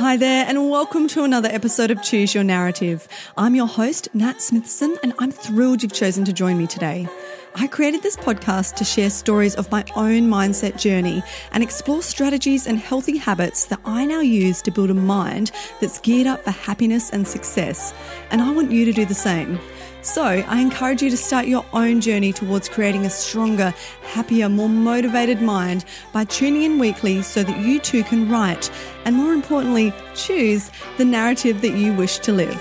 Hi there, and welcome to another episode of Choose Your Narrative. I'm your host, Nat Smithson, and I'm thrilled you've chosen to join me today. I created this podcast to share stories of my own mindset journey and explore strategies and healthy habits that I now use to build a mind that's geared up for happiness and success. And I want you to do the same. So, I encourage you to start your own journey towards creating a stronger, happier, more motivated mind by tuning in weekly so that you too can write and, more importantly, choose the narrative that you wish to live.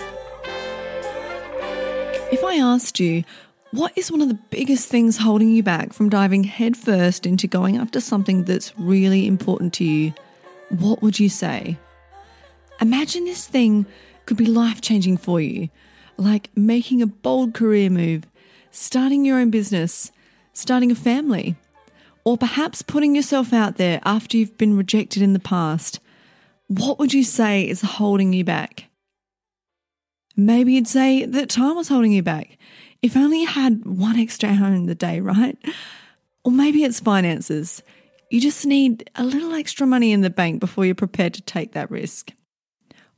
If I asked you, what is one of the biggest things holding you back from diving headfirst into going after something that's really important to you? What would you say? Imagine this thing could be life changing for you like making a bold career move, starting your own business, starting a family, or perhaps putting yourself out there after you've been rejected in the past, what would you say is holding you back? Maybe you'd say that time was holding you back. If only you had one extra hour in the day, right? Or maybe it's finances. You just need a little extra money in the bank before you're prepared to take that risk.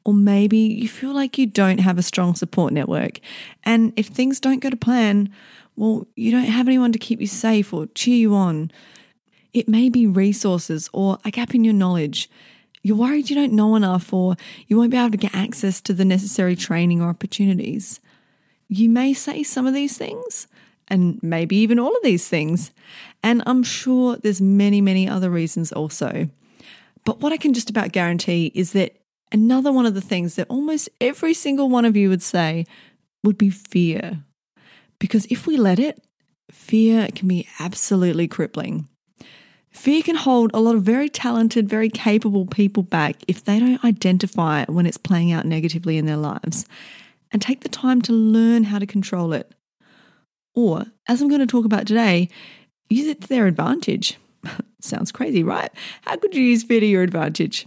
Or maybe you feel like you don't have a strong support network. And if things don't go to plan, well, you don't have anyone to keep you safe or cheer you on. It may be resources or a gap in your knowledge. You're worried you don't know enough or you won't be able to get access to the necessary training or opportunities. You may say some of these things and maybe even all of these things. And I'm sure there's many, many other reasons also. But what I can just about guarantee is that Another one of the things that almost every single one of you would say would be fear. Because if we let it, fear can be absolutely crippling. Fear can hold a lot of very talented, very capable people back if they don't identify when it's playing out negatively in their lives and take the time to learn how to control it. Or, as I'm going to talk about today, use it to their advantage. Sounds crazy, right? How could you use fear to your advantage?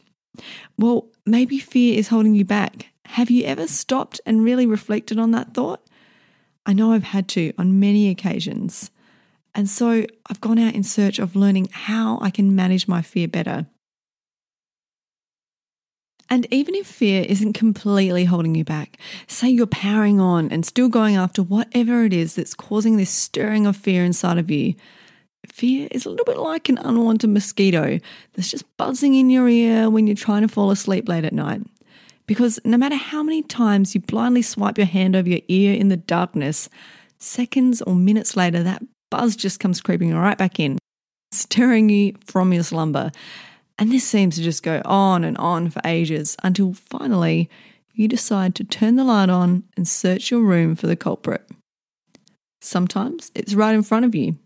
Well, maybe fear is holding you back. Have you ever stopped and really reflected on that thought? I know I've had to on many occasions. And so I've gone out in search of learning how I can manage my fear better. And even if fear isn't completely holding you back, say you're powering on and still going after whatever it is that's causing this stirring of fear inside of you, Fear is a little bit like an unwanted mosquito that's just buzzing in your ear when you're trying to fall asleep late at night. Because no matter how many times you blindly swipe your hand over your ear in the darkness, seconds or minutes later, that buzz just comes creeping right back in, stirring you from your slumber. And this seems to just go on and on for ages until finally you decide to turn the light on and search your room for the culprit. Sometimes it's right in front of you.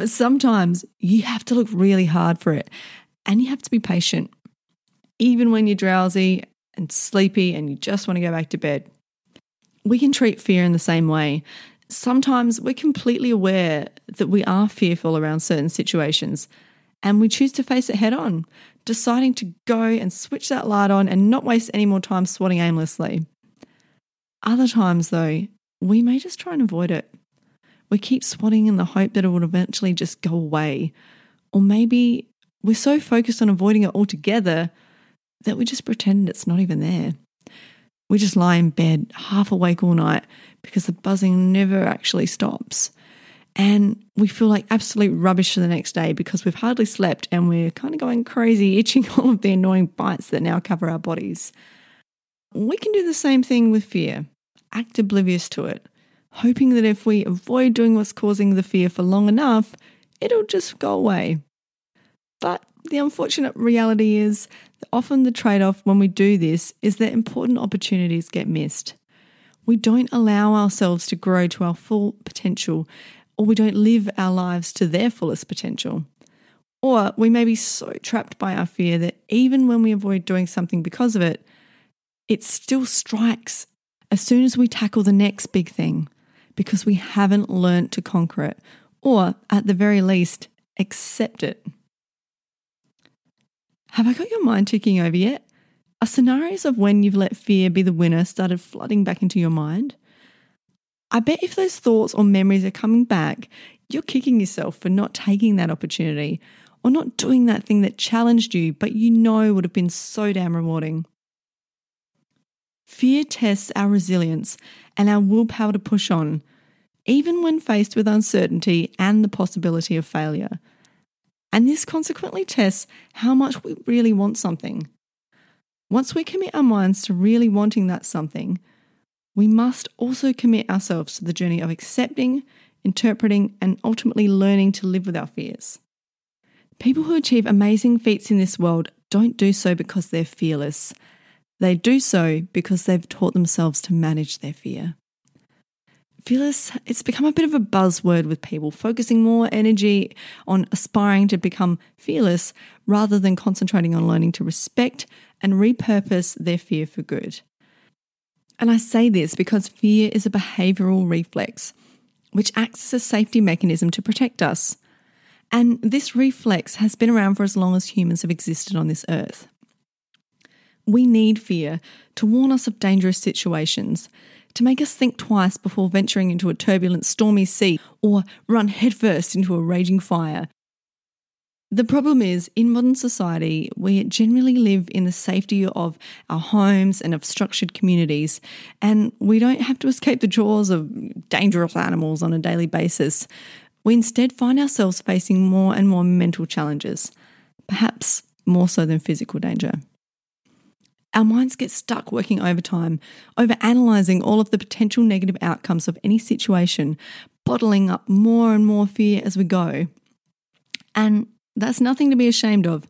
But sometimes you have to look really hard for it and you have to be patient, even when you're drowsy and sleepy and you just want to go back to bed. We can treat fear in the same way. Sometimes we're completely aware that we are fearful around certain situations and we choose to face it head on, deciding to go and switch that light on and not waste any more time swatting aimlessly. Other times, though, we may just try and avoid it. We keep swatting in the hope that it will eventually just go away. Or maybe we're so focused on avoiding it altogether that we just pretend it's not even there. We just lie in bed half awake all night because the buzzing never actually stops. And we feel like absolute rubbish for the next day because we've hardly slept and we're kind of going crazy, itching all of the annoying bites that now cover our bodies. We can do the same thing with fear, act oblivious to it, hoping that if we avoid doing what's causing the fear for long enough, it'll just go away. But the unfortunate reality is that often the trade off when we do this is that important opportunities get missed. We don't allow ourselves to grow to our full potential, or we don't live our lives to their fullest potential. Or we may be so trapped by our fear that even when we avoid doing something because of it, it still strikes as soon as we tackle the next big thing because we haven't learnt to conquer it, or at the very least, accept it. Have I got your mind ticking over yet? Are scenarios of when you've let fear be the winner started flooding back into your mind? I bet if those thoughts or memories are coming back, you're kicking yourself for not taking that opportunity or not doing that thing that challenged you, but you know would have been so damn rewarding. Fear tests our resilience and our willpower to push on, even when faced with uncertainty and the possibility of failure. And this consequently tests how much we really want something. Once we commit our minds to really wanting that something, we must also commit ourselves to the journey of accepting, interpreting, and ultimately learning to live with our fears. People who achieve amazing feats in this world don't do so because they're fearless. They do so because they've taught themselves to manage their fear. Fearless, it's become a bit of a buzzword with people, focusing more energy on aspiring to become fearless rather than concentrating on learning to respect and repurpose their fear for good. And I say this because fear is a behavioral reflex, which acts as a safety mechanism to protect us. And this reflex has been around for as long as humans have existed on this earth. We need fear to warn us of dangerous situations, to make us think twice before venturing into a turbulent, stormy sea or run headfirst into a raging fire. The problem is, in modern society, we generally live in the safety of our homes and of structured communities, and we don't have to escape the jaws of dangerous animals on a daily basis. We instead find ourselves facing more and more mental challenges, perhaps more so than physical danger. Our minds get stuck working overtime, over analysing all of the potential negative outcomes of any situation, bottling up more and more fear as we go. And that's nothing to be ashamed of.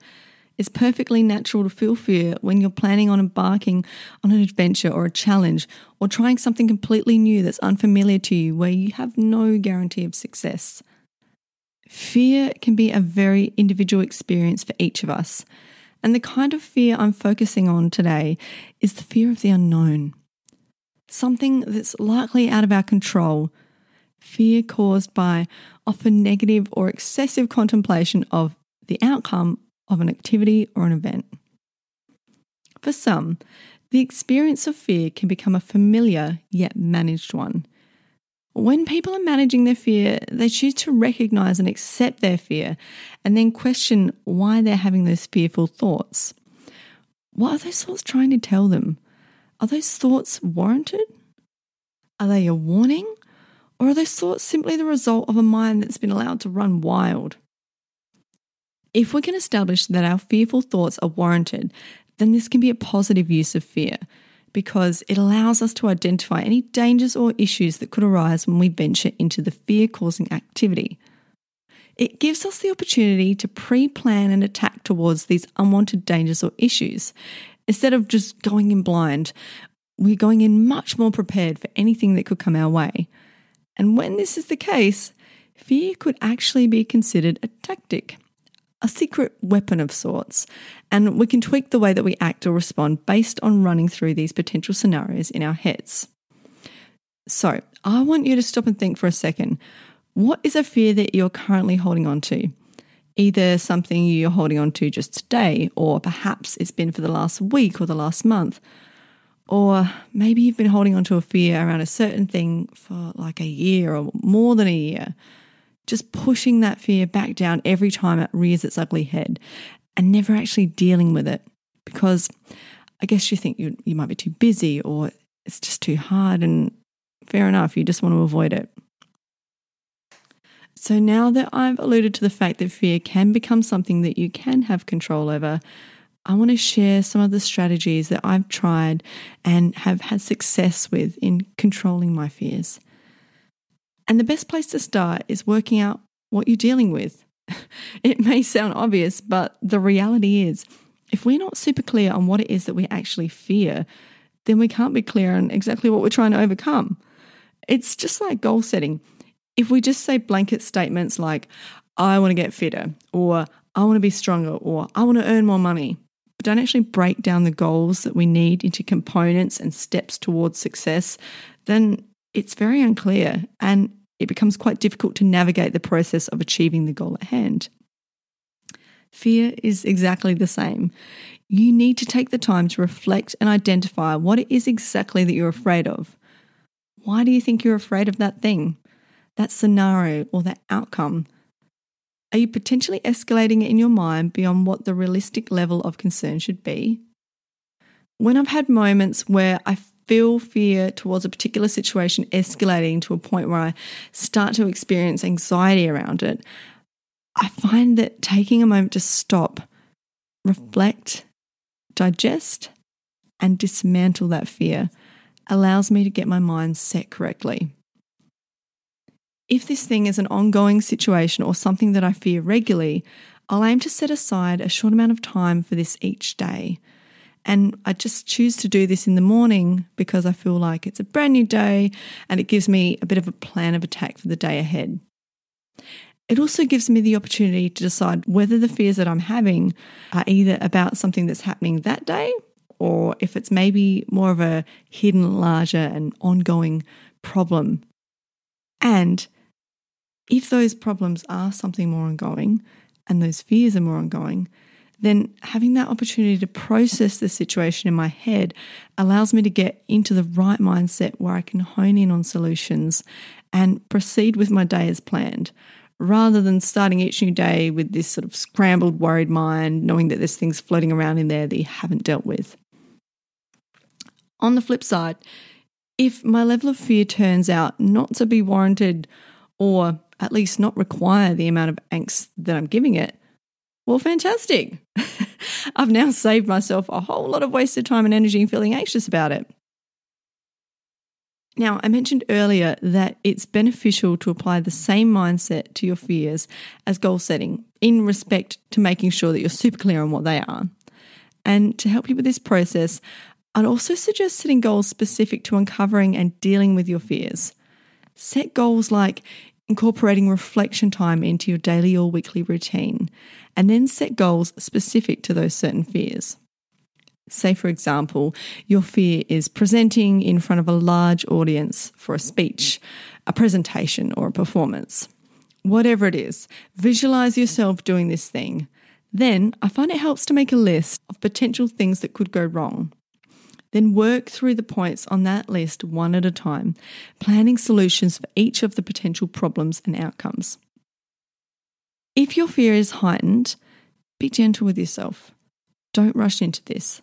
It's perfectly natural to feel fear when you're planning on embarking on an adventure or a challenge or trying something completely new that's unfamiliar to you where you have no guarantee of success. Fear can be a very individual experience for each of us. And the kind of fear I'm focusing on today is the fear of the unknown. Something that's likely out of our control. Fear caused by often negative or excessive contemplation of the outcome of an activity or an event. For some, the experience of fear can become a familiar yet managed one. When people are managing their fear, they choose to recognize and accept their fear and then question why they're having those fearful thoughts. What are those thoughts trying to tell them? Are those thoughts warranted? Are they a warning? Or are those thoughts simply the result of a mind that's been allowed to run wild? If we can establish that our fearful thoughts are warranted, then this can be a positive use of fear because it allows us to identify any dangers or issues that could arise when we venture into the fear causing activity. It gives us the opportunity to pre plan and attack towards these unwanted dangers or issues. Instead of just going in blind, we're going in much more prepared for anything that could come our way. And when this is the case, fear could actually be considered a tactic a secret weapon of sorts, and we can tweak the way that we act or respond based on running through these potential scenarios in our heads. So, I want you to stop and think for a second. What is a fear that you're currently holding on to? Either something you're holding on to just today, or perhaps it's been for the last week or the last month. Or maybe you've been holding on to a fear around a certain thing for like a year or more than a year just pushing that fear back down every time it rears its ugly head and never actually dealing with it because I guess you think you, you might be too busy or it's just too hard, and fair enough, you just want to avoid it. So, now that I've alluded to the fact that fear can become something that you can have control over, I want to share some of the strategies that I've tried and have had success with in controlling my fears. And the best place to start is working out what you're dealing with. it may sound obvious, but the reality is, if we're not super clear on what it is that we actually fear, then we can't be clear on exactly what we're trying to overcome. It's just like goal setting. If we just say blanket statements like, I want to get fitter, or I want to be stronger, or I want to earn more money, but don't actually break down the goals that we need into components and steps towards success, then it's very unclear and it becomes quite difficult to navigate the process of achieving the goal at hand. Fear is exactly the same. You need to take the time to reflect and identify what it is exactly that you're afraid of. Why do you think you're afraid of that thing, that scenario, or that outcome? Are you potentially escalating it in your mind beyond what the realistic level of concern should be? when I've had moments where I feel fear towards a particular situation escalating to a point where I start to experience anxiety around it, I find that taking a moment to stop, reflect, digest, and dismantle that fear allows me to get my mind set correctly. If this thing is an ongoing situation or something that I fear regularly, I'll aim to set aside a short amount of time for this each day. And I just choose to do this in the morning because I feel like it's a brand new day and it gives me a bit of a plan of attack for the day ahead. It also gives me the opportunity to decide whether the fears that I'm having are either about something that's happening that day or if it's maybe more of a hidden, larger, and ongoing problem. And if those problems are something more ongoing and those fears are more ongoing, then having that opportunity to process the situation in my head allows me to get into the right mindset where I can hone in on solutions and proceed with my day as planned, rather than starting each new day with this sort of scrambled, worried mind, knowing that there's things floating around in there that you haven't dealt with. On the flip side, if my level of fear turns out not to be warranted or at least not require the amount of angst that I'm giving it, well, fantastic. I've now saved myself a whole lot of wasted time and energy feeling anxious about it. Now, I mentioned earlier that it's beneficial to apply the same mindset to your fears as goal setting in respect to making sure that you're super clear on what they are. And to help you with this process, I'd also suggest setting goals specific to uncovering and dealing with your fears. Set goals like incorporating reflection time into your daily or weekly routine, and then set goals specific to those certain fears. Say, for example, your fear is presenting in front of a large audience for a speech, a presentation, or a performance. Whatever it is, visualize yourself doing this thing. Then I find it helps to make a list of potential things that could go wrong. Then work through the points on that list one at a time, planning solutions for each of the potential problems and outcomes. If your fear is heightened, be gentle with yourself. Don't rush into this.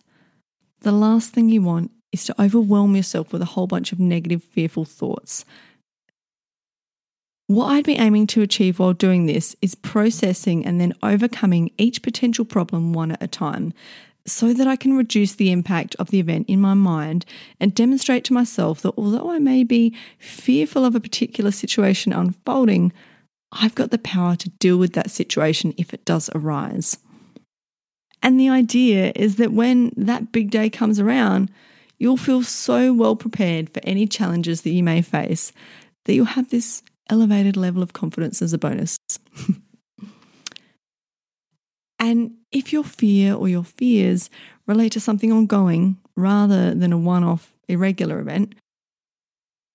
The last thing you want is to overwhelm yourself with a whole bunch of negative, fearful thoughts. What I'd be aiming to achieve while doing this is processing and then overcoming each potential problem one at a time so that I can reduce the impact of the event in my mind and demonstrate to myself that although I may be fearful of a particular situation unfolding, I've got the power to deal with that situation if it does arise. And the idea is that when that big day comes around, you'll feel so well prepared for any challenges that you may face that you'll have this elevated level of confidence as a bonus. and if your fear or your fears relate to something ongoing rather than a one off irregular event,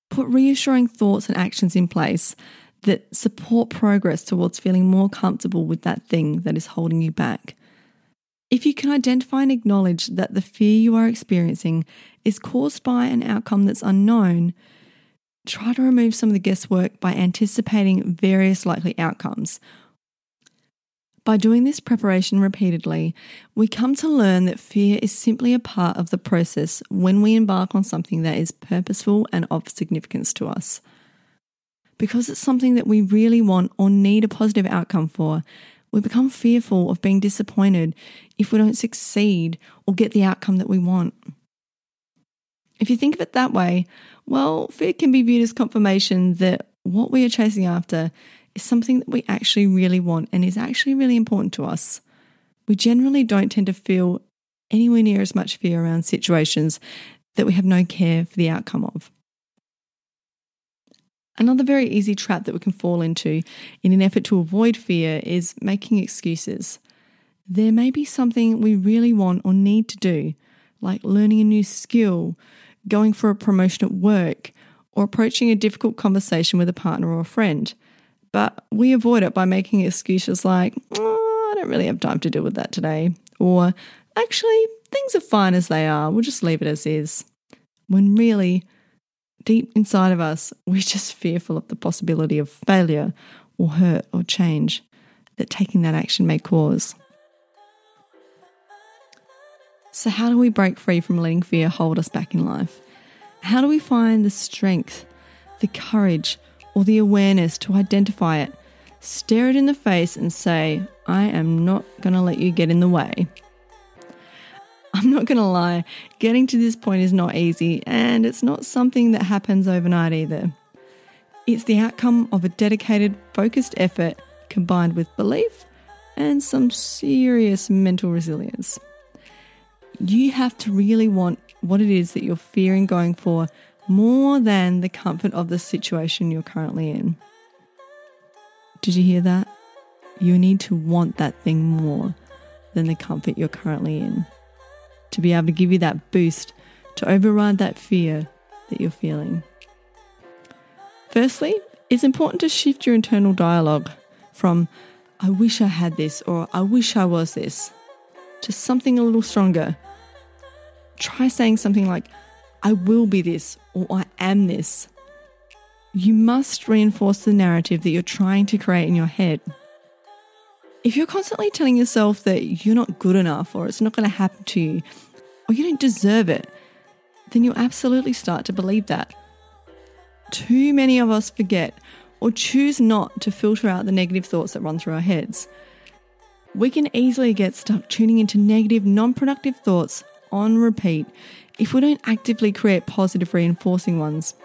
put reassuring thoughts and actions in place that support progress towards feeling more comfortable with that thing that is holding you back. If you can identify and acknowledge that the fear you are experiencing is caused by an outcome that's unknown, try to remove some of the guesswork by anticipating various likely outcomes by doing this preparation repeatedly, we come to learn that fear is simply a part of the process when we embark on something that is purposeful and of significance to us. Because it's something that we really want or need a positive outcome for, we become fearful of being disappointed if we don't succeed or get the outcome that we want. If you think of it that way, well, fear can be viewed as confirmation that what we are chasing after is something that we actually really want and is actually really important to us. We generally don't tend to feel anywhere near as much fear around situations that we have no care for the outcome of. Another very easy trap that we can fall into in an effort to avoid fear is making excuses. There may be something we really want or need to do, like learning a new skill, going for a promotion at work, or approaching a difficult conversation with a partner or a friend. But we avoid it by making excuses like, oh, I don't really have time to deal with that today. Or, actually, things are fine as they are. We'll just leave it as is. When really, deep inside of us, we're just fearful of the possibility of failure or hurt or change that taking that action may cause. So, how do we break free from letting fear hold us back in life? How do we find the strength, the courage, or the awareness to identify it, stare it in the face, and say, I am not going to let you get in the way? I'm not going to lie, getting to this point is not easy, and it's not something that happens overnight either. It's the outcome of a dedicated, focused effort combined with belief and some serious mental resilience. You have to really want what it is that you're fearing going for more than the comfort of the situation you're currently in. Did you hear that? You need to want that thing more than the comfort you're currently in to be able to give you that boost to override that fear that you're feeling. Firstly, it's important to shift your internal dialogue from, I wish I had this or I wish I was this, to something a little stronger. Try saying something like, I will be this or I am this. You must reinforce the narrative that you're trying to create in your head. If you're constantly telling yourself that you're not good enough or it's not going to happen to you or you don't deserve it, then you'll absolutely start to believe that. Too many of us forget or choose not to filter out the negative thoughts that run through our heads. We can easily get stuck tuning into negative, non productive thoughts on repeat if we don't actively create positive, reinforcing ones.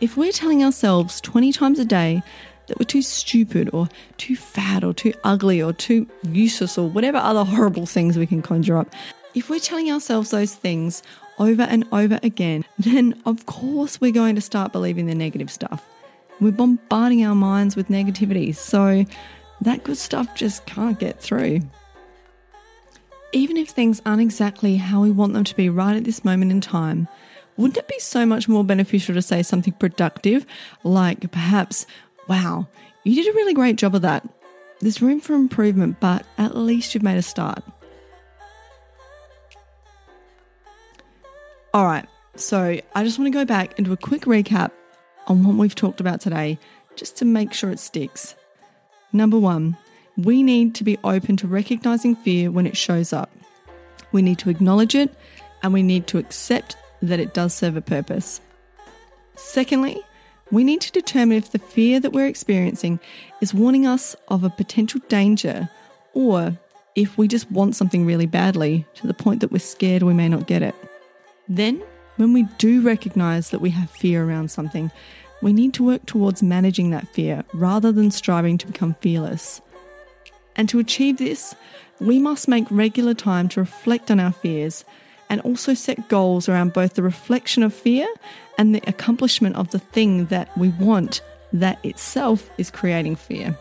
If we're telling ourselves 20 times a day that we're too stupid or too fat or too ugly or too useless or whatever other horrible things we can conjure up, if we're telling ourselves those things over and over again, then of course we're going to start believing the negative stuff. We're bombarding our minds with negativity, so that good stuff just can't get through. Even if things aren't exactly how we want them to be right at this moment in time, wouldn't it be so much more beneficial to say something productive, like perhaps, wow, you did a really great job of that. There's room for improvement, but at least you've made a start. All right, so I just want to go back and do a quick recap on what we've talked about today, just to make sure it sticks. Number one, we need to be open to recognizing fear when it shows up. We need to acknowledge it and we need to accept that it does serve a purpose. Secondly, we need to determine if the fear that we're experiencing is warning us of a potential danger or if we just want something really badly to the point that we're scared we may not get it. Then, when we do recognize that we have fear around something, we need to work towards managing that fear rather than striving to become fearless. And to achieve this, we must make regular time to reflect on our fears and also set goals around both the reflection of fear and the accomplishment of the thing that we want that itself is creating fear.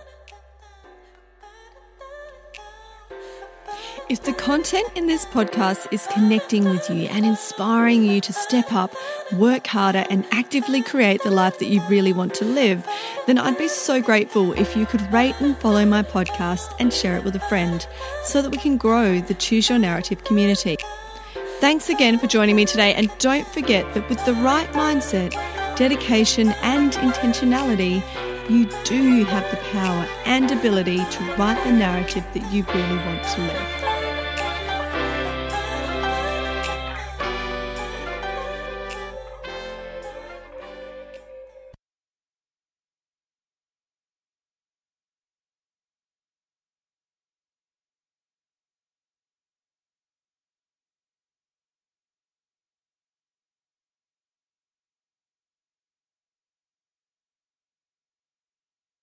If the content in this podcast is connecting with you and inspiring you to step up, work harder, and actively create the life that you really want to live, then I'd be so grateful if you could rate and follow my podcast and share it with a friend so that we can grow the Choose Your Narrative community. Thanks again for joining me today, and don't forget that with the right mindset, dedication, and intentionality, you do have the power and ability to write the narrative that you really want to live.